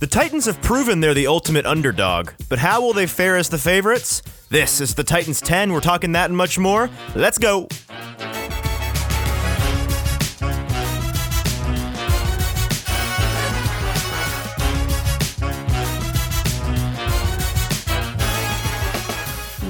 The Titans have proven they're the ultimate underdog, but how will they fare as the favorites? This is the Titans 10. We're talking that and much more. Let's go.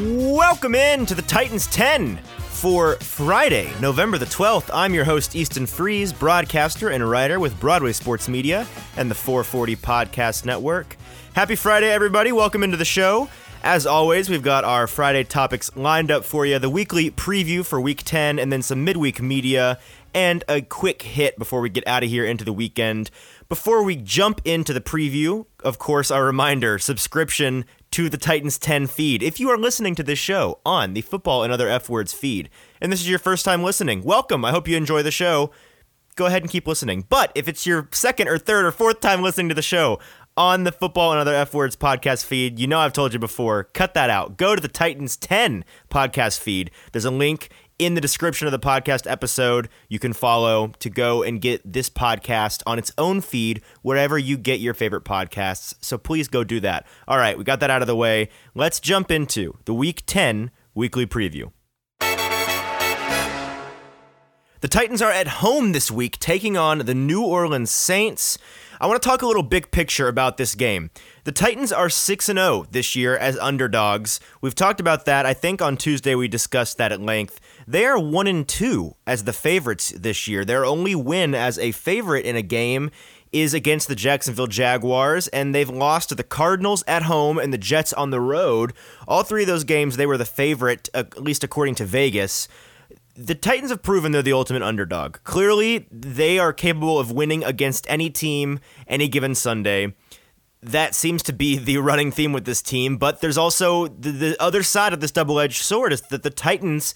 Welcome in to the Titans 10 for Friday, November the 12th. I'm your host, Easton Freeze, broadcaster and writer with Broadway Sports Media and the 440 Podcast Network. Happy Friday, everybody. Welcome into the show. As always, we've got our Friday topics lined up for you the weekly preview for week 10, and then some midweek media, and a quick hit before we get out of here into the weekend. Before we jump into the preview, of course, our reminder subscription to the Titans 10 feed. If you are listening to this show on the Football and Other F Words feed, and this is your first time listening, welcome. I hope you enjoy the show. Go ahead and keep listening. But if it's your second or third or fourth time listening to the show on the Football and Other F Words podcast feed, you know I've told you before, cut that out. Go to the Titans 10 podcast feed. There's a link in the description of the podcast episode, you can follow to go and get this podcast on its own feed wherever you get your favorite podcasts. So please go do that. All right, we got that out of the way. Let's jump into the Week 10 weekly preview. The Titans are at home this week, taking on the New Orleans Saints. I want to talk a little big picture about this game. The Titans are 6 0 this year as underdogs. We've talked about that. I think on Tuesday we discussed that at length. They are 1 and 2 as the favorites this year. Their only win as a favorite in a game is against the Jacksonville Jaguars, and they've lost to the Cardinals at home and the Jets on the road. All three of those games, they were the favorite, at least according to Vegas the Titans have proven they're the ultimate underdog. Clearly, they are capable of winning against any team any given Sunday. That seems to be the running theme with this team, but there's also the, the other side of this double edged sword is that the Titans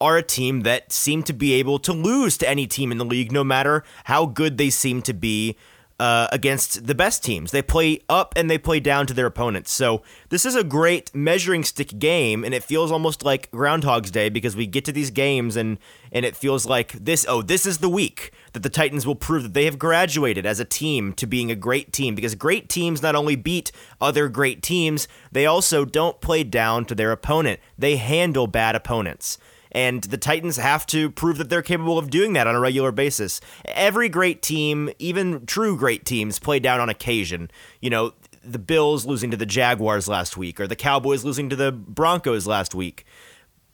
are a team that seem to be able to lose to any team in the league, no matter how good they seem to be uh, against the best teams. They play up and they play down to their opponents. So this is a great measuring stick game, and it feels almost like Groundhog's Day because we get to these games and and it feels like this. Oh, this is the week that the Titans will prove that they have graduated as a team to being a great team. Because great teams not only beat other great teams, they also don't play down to their opponent. They handle bad opponents. And the Titans have to prove that they're capable of doing that on a regular basis. Every great team, even true great teams, play down on occasion. You know, the Bills losing to the Jaguars last week, or the Cowboys losing to the Broncos last week.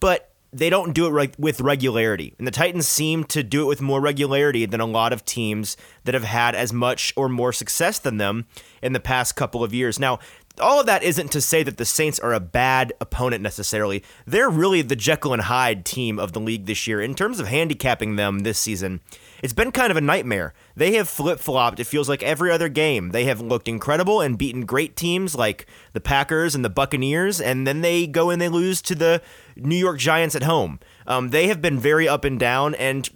But they don't do it with regularity. And the Titans seem to do it with more regularity than a lot of teams that have had as much or more success than them in the past couple of years. Now, all of that isn't to say that the Saints are a bad opponent necessarily. They're really the Jekyll and Hyde team of the league this year. In terms of handicapping them this season, it's been kind of a nightmare. They have flip flopped, it feels like every other game. They have looked incredible and beaten great teams like the Packers and the Buccaneers, and then they go and they lose to the New York Giants at home. Um, they have been very up and down, and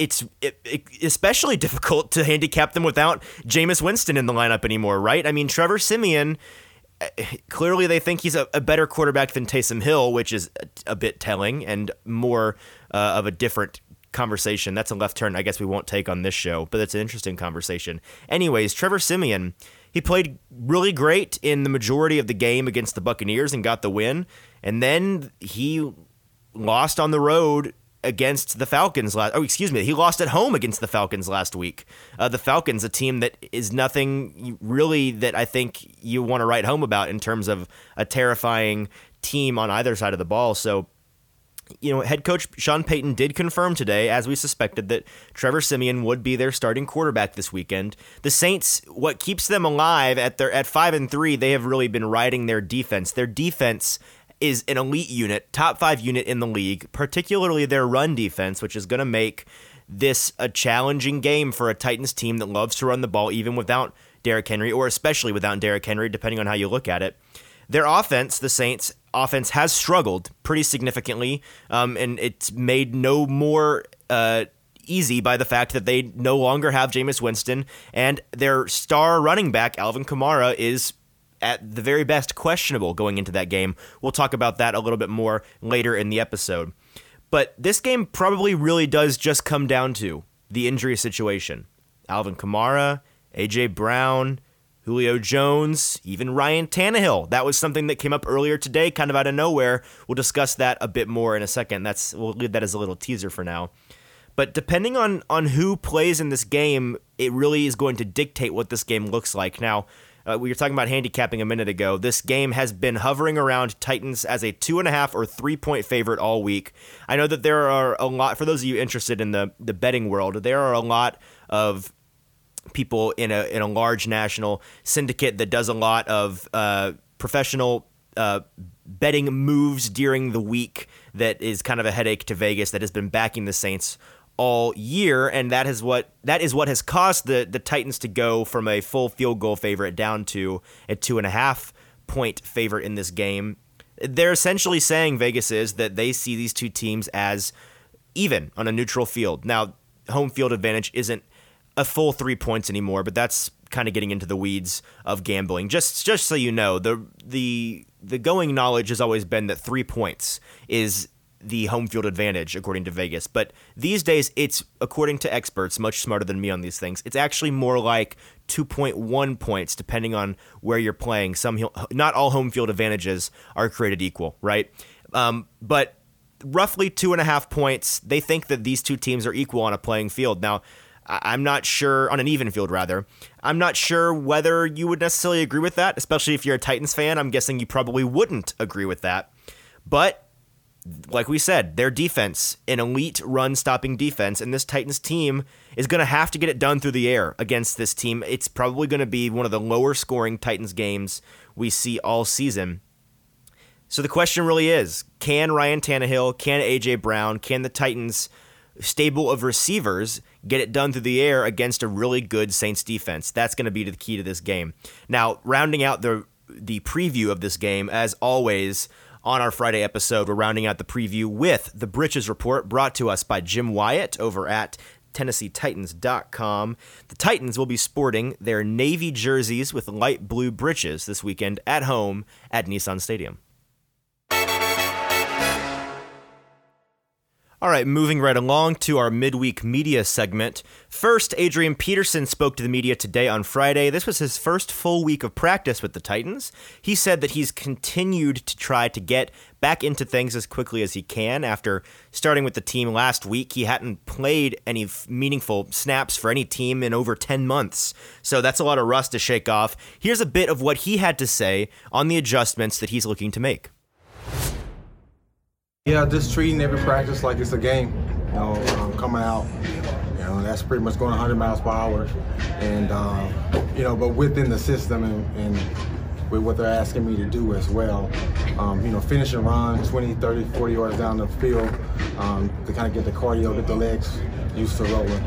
it's it, it, especially difficult to handicap them without Jameis Winston in the lineup anymore, right? I mean, Trevor Siemian. clearly they think he's a, a, better quarterback than Taysom Hill, which is a, a bit telling and more uh, of a different conversation. That's a left turn I guess we won't take on this show, but it's an interesting conversation. Anyways, Trevor Siemian, he played really great in the majority of the game against the Buccaneers and got the win, and then he lost on the road against the Falcons last. Oh, excuse me, he lost at home against the Falcons last week. Uh, the Falcons, a team that is nothing really that I think you want to write home about in terms of a terrifying team on either side of the ball. So. You know, head coach Sean Payton did confirm today, as we suspected, that Trevor Siemian would be their starting quarterback this weekend. The Saints, what keeps them alive at their at five and three, they have really been riding their defense. Their defense is an elite unit, top five unit in the league, particularly their run defense, which is going to make this a challenging game for a Titans team that loves to run the ball even without Derrick Henry, or especially without Derrick Henry, depending on how you look at it. Their offense, the Saints' offense, has struggled pretty significantly, um, and it's made no more. Uh, easy by the fact that they no longer have Jameis Winston and their star running back Alvin Kamara is at the very best questionable going into that game. We'll talk about that a little bit more later in the episode. But this game probably really does just come down to the injury situation. Alvin Kamara, AJ Brown, Julio Jones, even Ryan Tannehill. That was something that came up earlier today, kind of out of nowhere. We'll discuss that a bit more in a second. That's we'll leave that as a little teaser for now. But depending on on who plays in this game, it really is going to dictate what this game looks like. Now, uh, we were talking about handicapping a minute ago. This game has been hovering around Titans as a two and a half or three point favorite all week. I know that there are a lot, for those of you interested in the, the betting world, there are a lot of people in a, in a large national syndicate that does a lot of uh, professional uh, betting moves during the week that is kind of a headache to Vegas that has been backing the Saints all year, and that is what that is what has caused the the Titans to go from a full field goal favorite down to a two and a half point favorite in this game. They're essentially saying Vegas is that they see these two teams as even on a neutral field. Now, home field advantage isn't a full three points anymore, but that's kind of getting into the weeds of gambling. Just just so you know, the the the going knowledge has always been that three points is the home field advantage, according to Vegas. But these days, it's, according to experts, much smarter than me on these things, it's actually more like 2.1 points, depending on where you're playing. Some Not all home field advantages are created equal, right? Um, but roughly two and a half points. They think that these two teams are equal on a playing field. Now, I'm not sure, on an even field rather, I'm not sure whether you would necessarily agree with that, especially if you're a Titans fan. I'm guessing you probably wouldn't agree with that. But like we said, their defense, an elite run stopping defense, and this Titans team is going to have to get it done through the air against this team. It's probably going to be one of the lower scoring Titans games we see all season. So the question really is can Ryan Tannehill, can A.J. Brown, can the Titans stable of receivers get it done through the air against a really good Saints defense? That's going to be the key to this game. Now, rounding out the the preview of this game, as always, on our Friday episode, we're rounding out the preview with the Britches Report brought to us by Jim Wyatt over at TennesseeTitans.com. The Titans will be sporting their navy jerseys with light blue breeches this weekend at home at Nissan Stadium. All right, moving right along to our midweek media segment. First, Adrian Peterson spoke to the media today on Friday. This was his first full week of practice with the Titans. He said that he's continued to try to get back into things as quickly as he can. After starting with the team last week, he hadn't played any meaningful snaps for any team in over 10 months. So that's a lot of rust to shake off. Here's a bit of what he had to say on the adjustments that he's looking to make. Yeah, just treating every practice like it's a game. You know, um, coming out, you know, that's pretty much going 100 miles per hour, and um, you know, but within the system and, and, with what they're asking me to do as well. Um, you know, finish and run 20, 30, 40 yards down the field um, to kind of get the cardio, get the legs used to rolling.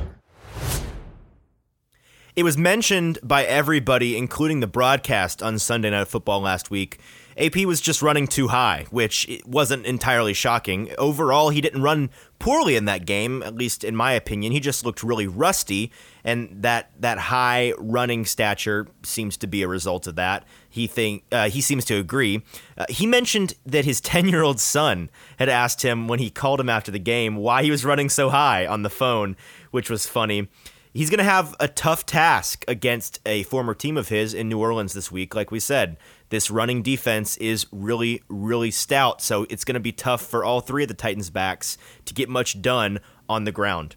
It was mentioned by everybody, including the broadcast on Sunday Night Football last week, AP was just running too high, which wasn't entirely shocking. Overall, he didn't run poorly in that game, at least in my opinion. He just looked really rusty, and that that high running stature seems to be a result of that. He think uh, he seems to agree. Uh, he mentioned that his ten year old son had asked him when he called him after the game why he was running so high on the phone, which was funny. He's going to have a tough task against a former team of his in New Orleans this week. Like we said, this running defense is really, really stout. So it's going to be tough for all three of the Titans' backs to get much done on the ground.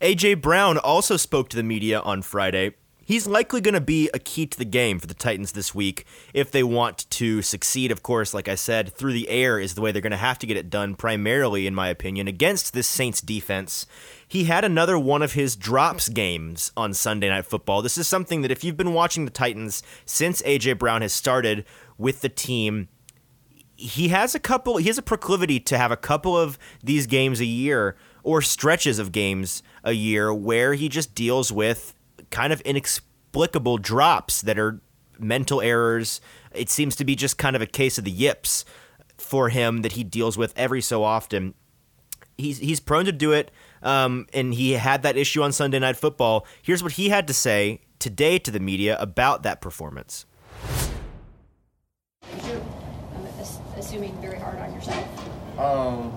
A.J. Brown also spoke to the media on Friday He's likely going to be a key to the game for the Titans this week if they want to succeed. Of course, like I said, through the air is the way they're going to have to get it done, primarily, in my opinion, against this Saints defense. He had another one of his drops games on Sunday Night Football. This is something that if you've been watching the Titans since A.J. Brown has started with the team, he has a couple, he has a proclivity to have a couple of these games a year or stretches of games a year where he just deals with kind of inexplicable drops that are mental errors. It seems to be just kind of a case of the yips for him that he deals with every so often. He's he's prone to do it, um, and he had that issue on Sunday Night Football. Here's what he had to say today to the media about that performance. You're assuming very hard on yourself. Um,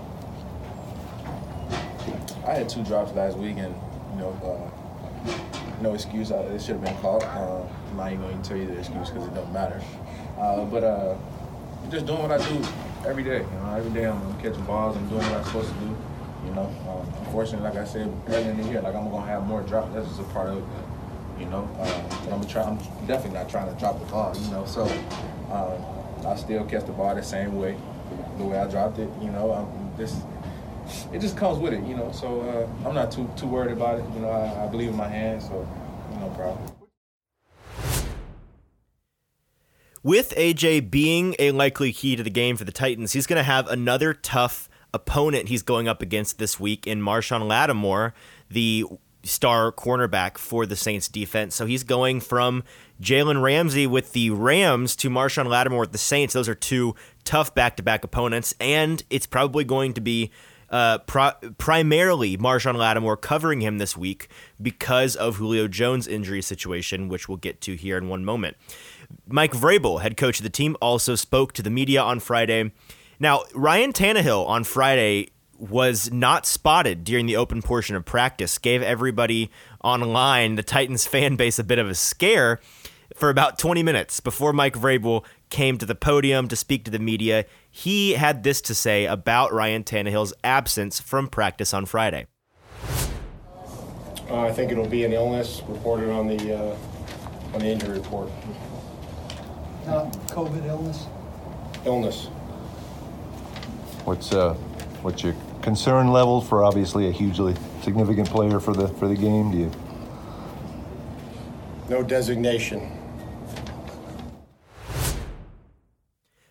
I had two drops last week, and you know, uh, no excuse. Uh, it should have been called. Uh, I'm not even going to tell you the excuse because it doesn't matter. Uh, but uh, just doing what I do every day. You know, every day I'm catching balls. I'm doing what I'm supposed to do. You know, um, unfortunately, like I said earlier in the year, like I'm gonna have more drops. That's just a part of it. You know, uh, I'm try. I'm definitely not trying to drop the ball. You know, so um, I still catch the ball the same way, the way I dropped it. You know, I'm this. It just comes with it, you know. So uh, I'm not too too worried about it. You know, I, I believe in my hands, so no problem. With AJ being a likely key to the game for the Titans, he's going to have another tough opponent he's going up against this week in Marshon Lattimore, the star cornerback for the Saints defense. So he's going from Jalen Ramsey with the Rams to Marshon Lattimore with the Saints. Those are two tough back to back opponents, and it's probably going to be uh, primarily Marshon Lattimore covering him this week because of Julio Jones' injury situation, which we'll get to here in one moment. Mike Vrabel, head coach of the team, also spoke to the media on Friday. Now, Ryan Tannehill on Friday was not spotted during the open portion of practice, gave everybody online, the Titans fan base, a bit of a scare for about 20 minutes before Mike Vrabel came to the podium to speak to the media. He had this to say about Ryan Tannehill's absence from practice on Friday. Uh, I think it'll be an illness reported on the uh, on the injury report. Not COVID illness? Illness. What's uh, what's your concern level for obviously a hugely significant player for the for the game? Do you? No designation.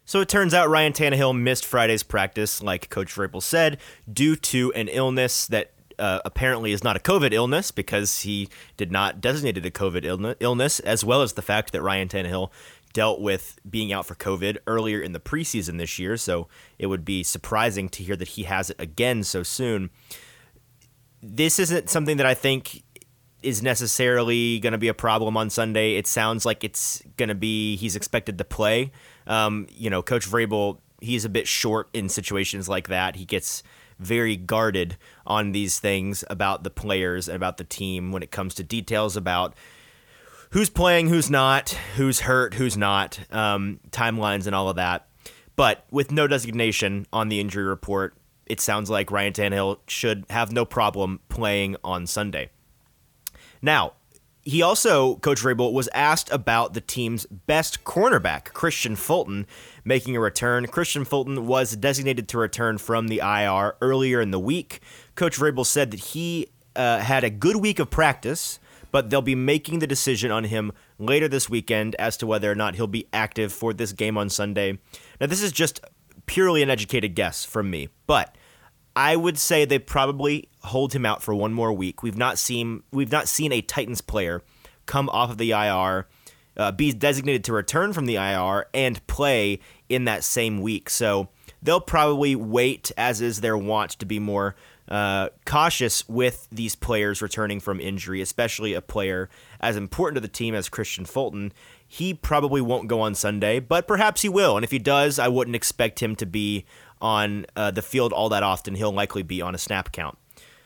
So it turns out Ryan Tannehill missed Friday's practice, like Coach Vrabel said, due to an illness that uh, apparently is not a COVID illness because he did not designate it a COVID illness, as well as the fact that Ryan Tannehill dealt with being out for COVID earlier in the preseason this year. So it would be surprising to hear that he has it again so soon. This isn't something that I think is necessarily going to be a problem on Sunday. It sounds like it's going to be he's expected to play. Um, you know, Coach Vrabel, he's a bit short in situations like that. He gets very guarded on these things about the players and about the team when it comes to details about who's playing, who's not, who's hurt, who's not, um, timelines, and all of that. But with no designation on the injury report, it sounds like Ryan Tannehill should have no problem playing on Sunday. Now, he also, Coach Vrabel, was asked about the team's best cornerback, Kristian Fulton, making a return. Kristian Fulton was designated to return from the IR earlier in the week. Coach Vrabel said that he uh, had a good week of practice, but they'll be making the decision on him later this weekend as to whether or not he'll be active for this game on Sunday. Now, this is just purely an educated guess from me, but I would say they probably hold him out for one more week. We've not seen we've not seen a Titans player come off of the IR, uh, be designated to return from the IR, and play in that same week. So they'll probably wait, as is their wont, to be more uh, cautious with these players returning from injury, especially a player as important to the team as Kristian Fulton. He probably won't go on Sunday, but perhaps he will. And if he does, I wouldn't expect him to be on uh, the field all that often. He'll likely be on a snap count.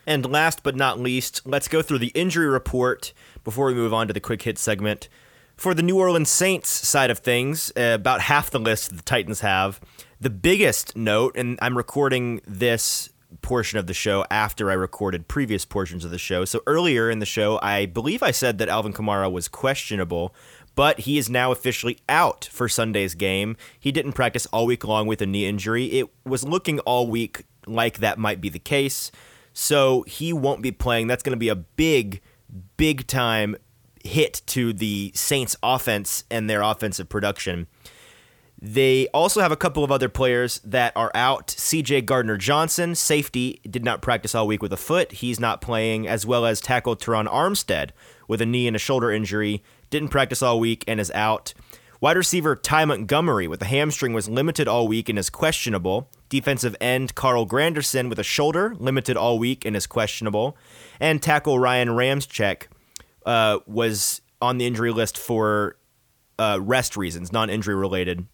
And last but not least, let's go through the injury report before we move on to the quick hit segment. For the New Orleans Saints side of things, uh, about half the list the Titans have. The biggest note, and I'm recording this portion of the show after I recorded previous portions of the show. So earlier in the show, I believe I said that Alvin Kamara was questionable but he is now officially out for Sunday's game. He didn't practice all week long with a knee injury. It was looking all week like that might be the case. So he won't be playing. That's going to be a big, big time hit to the Saints offense and their offensive production. They also have a couple of other players that are out. CJ Gardner Johnson, safety, did not practice all week with a foot. He's not playing, as well as tackle Terron Armstead with a knee and a shoulder injury didn't practice all week and is out. Wide receiver Ty Montgomery with a hamstring was limited all week and is questionable. Defensive end Carl Granderson with a shoulder limited all week and is questionable. And tackle Ryan Ramczyk uh, was on the injury list for uh, rest reasons, non injury related.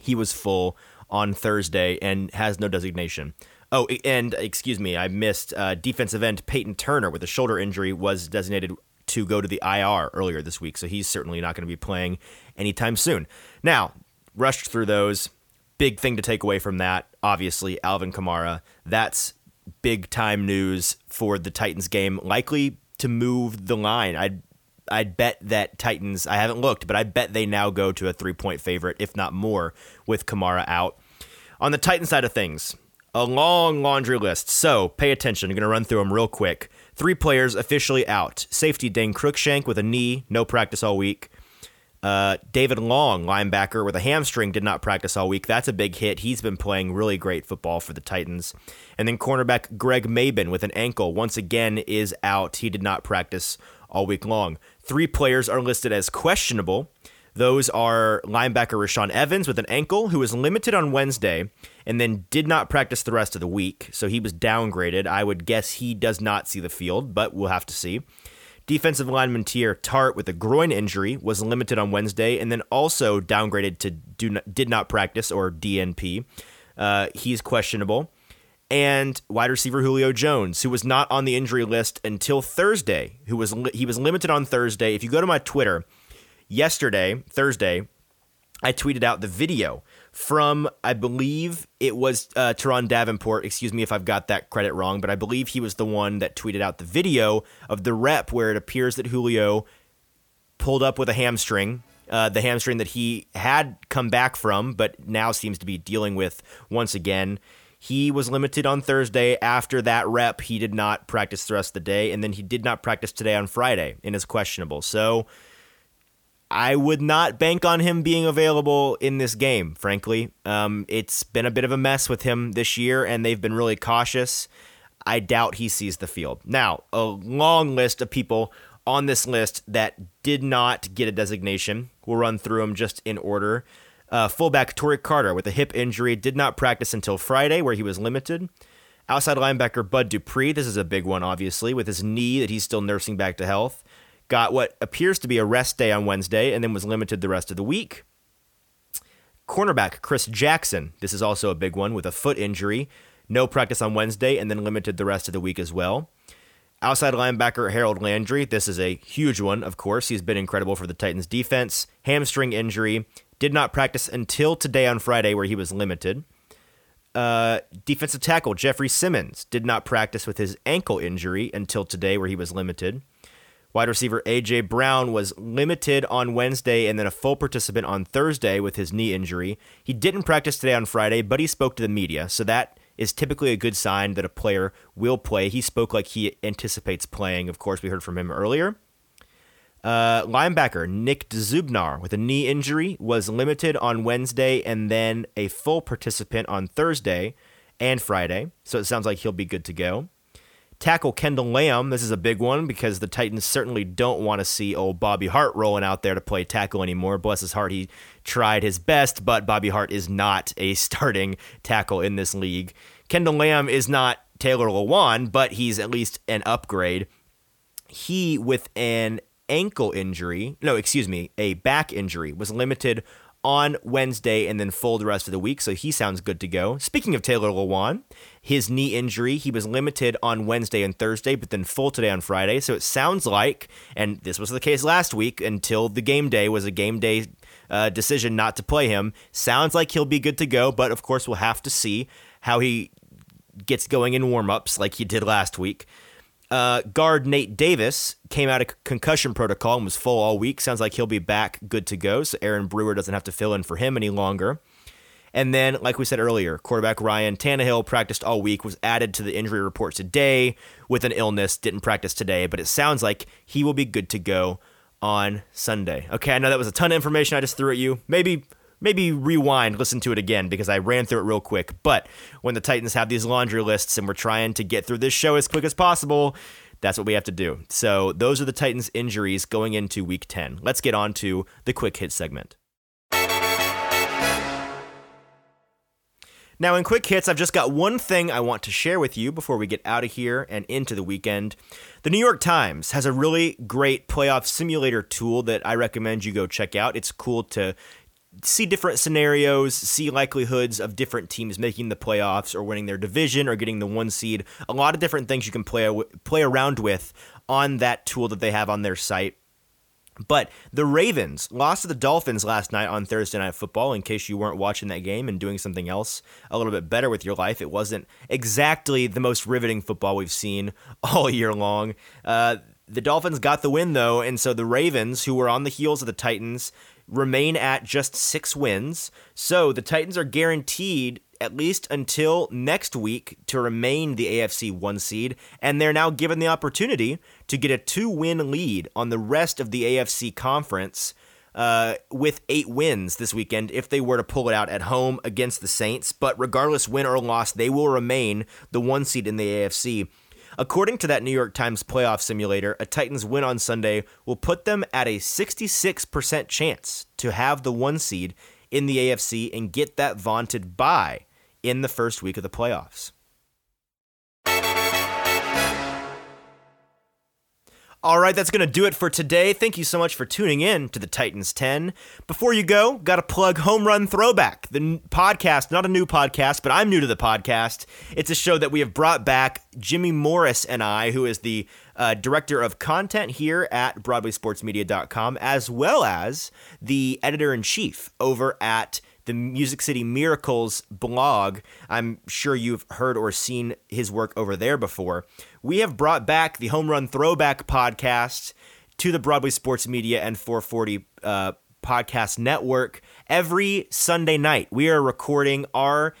He was full on Thursday and has no designation. Oh, and excuse me, I missed uh, defensive end Peyton Turner with a shoulder injury was designated to go to the IR earlier this week, so he's certainly not going to be playing anytime soon. Now, rushed through those. Big thing to take away from that, obviously, Alvin Kamara. That's big time news for the Titans game, likely to move the line. I'd I'd bet that Titans. I haven't looked, but I bet they now go to a three point favorite, if not more, with Kamara out. On the Titan side of things, a long laundry list. So pay attention. I'm going to run through them real quick. Three players officially out. Safety Dane Cruikshank with a knee, no practice all week. Uh, David Long, linebacker with a hamstring, did not practice all week. That's a big hit. He's been playing really great football for the Titans. And then cornerback Greg Mabin with an ankle, once again, is out. He did not practice all week long. Three players are listed as questionable. Those are linebacker Rashaan Evans with an ankle, who was limited on Wednesday and then did not practice the rest of the week. So he was downgraded. I would guess he does not see the field, but we'll have to see. Defensive lineman Teair Tart with a groin injury was limited on Wednesday and then also downgraded to do not, did not practice or DNP. Uh, he's questionable. And wide receiver Julio Jones, who was not on the injury list until Thursday, who was li- he was limited on Thursday. If you go to my Twitter, yesterday, Thursday, I tweeted out the video from, I believe it was uh, Turron Davenport. Excuse me if I've got that credit wrong, but I believe he was the one that tweeted out the video of the rep where it appears that Julio pulled up with a hamstring, uh, the hamstring that he had come back from, but now seems to be dealing with once again. He was limited on Thursday. After that rep, he did not practice the rest of the day, and then he did not practice today on Friday and is questionable. So I would not bank on him being available in this game, frankly. Um, it's been a bit of a mess with him this year, and they've been really cautious. I doubt he sees the field. Now, a long list of people on this list that did not get a designation. We'll run through them just in order. Uh, fullback Tory Carter with a hip injury did not practice until Friday, where he was limited. Outside linebacker Bud Dupree, this is a big one, obviously, with his knee that he's still nursing back to health got what appears to be a rest day on Wednesday and then was limited the rest of the week. Cornerback Chris Jackson, this is also a big one with a foot injury, no practice on Wednesday and then limited the rest of the week as well. Outside linebacker Harold Landry, this is a huge one, of course. He's been incredible for the Titans defense. Hamstring injury, did not practice until today on Friday, where he was limited. Uh, defensive tackle Jeffrey Simmons did not practice with his ankle injury until today, where he was limited. Wide receiver A.J. Brown was limited on Wednesday and then a full participant on Thursday with his knee injury. He didn't practice today on Friday, but he spoke to the media, so that is typically a good sign that a player will play. He spoke like he anticipates playing. Of course, we heard from him earlier. Uh, linebacker Nick Dzubnar with a knee injury was limited on Wednesday and then a full participant on Thursday and Friday, so it sounds like he'll be good to go. Tackle Kendall Lamb. This is a big one because the Titans certainly don't want to see old Bobby Hart rolling out there to play tackle anymore. Bless his heart, he tried his best, but Bobby Hart is not a starting tackle in this league. Kendall Lamb is not Taylor Lewan, but he's at least an upgrade. He, with an ankle injury, no, excuse me, a back injury, was limited on Wednesday and then full the rest of the week, so he sounds good to go. Speaking of Taylor Lewan, his knee injury, he was limited on Wednesday and Thursday, but then full today on Friday. So it sounds like, and this was the case last week until the game day was a game day uh, decision not to play him. Sounds like he'll be good to go, but of course we'll have to see how he gets going in warmups like he did last week. Uh, guard Nate Davis came out of concussion protocol and was full all week. Sounds like he'll be back good to go, so Aaron Brewer doesn't have to fill in for him any longer. And then, like we said earlier, quarterback Ryan Tannehill practiced all week, was added to the injury report today with an illness, didn't practice today, but it sounds like he will be good to go on Sunday. Okay, I know that was a ton of information I just threw at you. Maybe maybe rewind, listen to it again because I ran through it real quick. But when the Titans have these laundry lists and we're trying to get through this show as quick as possible, that's what we have to do. So those are the Titans' injuries going into week 10. Let's get on to the quick hit segment. Now, in quick hits, I've just got one thing I want to share with you before we get out of here and into the weekend. The New York Times has a really great playoff simulator tool that I recommend you go check out. It's cool to see different scenarios, see likelihoods of different teams making the playoffs or winning their division or getting the one seed. A lot of different things you can play play around with on that tool that they have on their site. But the Ravens lost to the Dolphins last night on Thursday Night Football. In case you weren't watching that game and doing something else a little bit better with your life, it wasn't exactly the most riveting football we've seen all year long. Uh, the Dolphins got the win, though, and so the Ravens, who were on the heels of the Titans, remain at just six wins. So the Titans are guaranteed at least until next week to remain the AFC one seed, and they're now given the opportunity to get a two win lead on the rest of the AFC conference. Uh, with eight wins this weekend, if they were to pull it out at home against the Saints. But regardless, win or loss, they will remain the one seed in the AFC. According to that New York Times playoff simulator, a Titans win on Sunday will put them at a 66% chance to have the one seed in the AFC and get that vaunted bye in the first week of the playoffs. All right, that's going to do it for today. Thank you so much for tuning in to the Titans 10. Before you go, got to plug Home Run Throwback, the podcast, not a new podcast, but I'm new to the podcast. It's a show that we have brought back Jimmy Morris and I, who is the uh, director of content here at BroadwaySportsMedia.com, as well as the editor in chief over at the Music City Miracles blog. I'm sure you've heard or seen his work over there before. We have brought back the Home Run Throwback podcast to the Broadway Sports Media and 440 uh, podcast network every Sunday night. We are recording our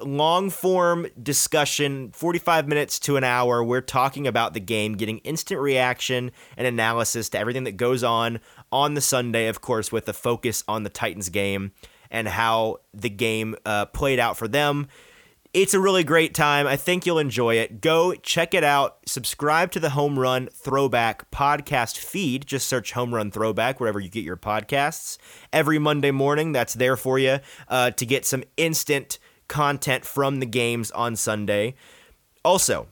long form discussion, 45 minutes to an hour. We're talking about the game, getting instant reaction and analysis to everything that goes on on the Sunday, of course, with the focus on the Titans game and how the game uh, played out for them. It's a really great time. I think you'll enjoy it. Go check it out. Subscribe to the Home Run Throwback podcast feed. Just search Home Run Throwback wherever you get your podcasts. Every Monday morning, that's there for you uh, to get some instant content from the games on Sunday. Also,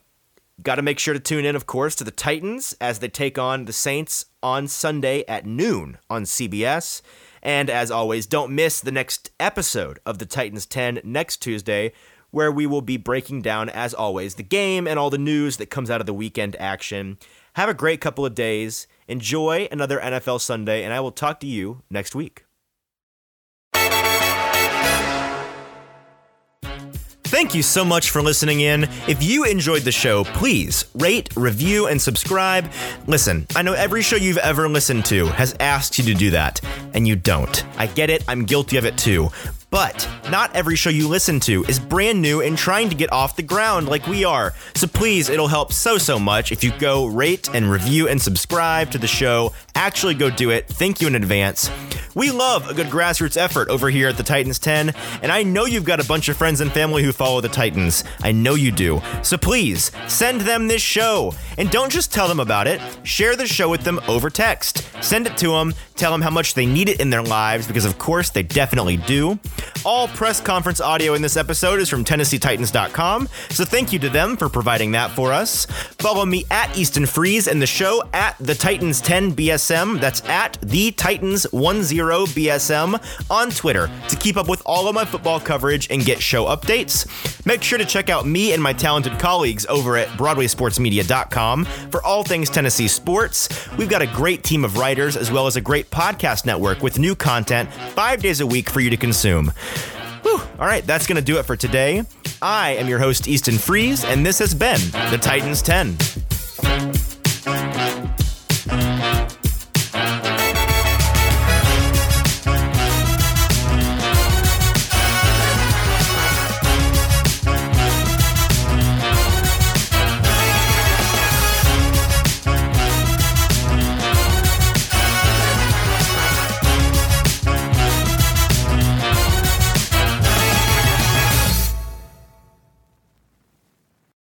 got to make sure to tune in, of course, to the Titans as they take on the Saints on Sunday at noon on CBS. And as always, don't miss the next episode of the Titans 10 next Tuesday, where we will be breaking down, as always, the game and all the news that comes out of the weekend action. Have a great couple of days. Enjoy another NFL Sunday, and I will talk to you next week. Thank you so much for listening in. If you enjoyed the show, please rate, review, and subscribe. Listen, I know every show you've ever listened to has asked you to do that, and you don't. I get it, I'm guilty of it too. But not every show you listen to is brand new and trying to get off the ground like we are. So please, it'll help so, so much if you go rate and review and subscribe to the show. Actually, go do it. Thank you in advance. We love a good grassroots effort over here at the Titans 10, and I know you've got a bunch of friends and family who follow the Titans. I know you do. So please, send them this show. And don't just tell them about it, share the show with them over text. Send it to them, tell them how much they need it in their lives, because of course they definitely do. All press conference audio in this episode is from TennesseeTitans.com, so thank you to them for providing that for us. Follow me at Easton Freeze and the show at the Titans 10 BSM. That's at the Titans 10 BSM on Twitter to keep up with all of my football coverage and get show updates. Make sure to check out me and my talented colleagues over at BroadwaySportsMedia.com for all things Tennessee sports. We've got a great team of writers as well as a great podcast network with new content five days a week for you to consume. Whew. All right, that's going to do it for today. I am your host, Easton Freeze, and this has been the Titans 10.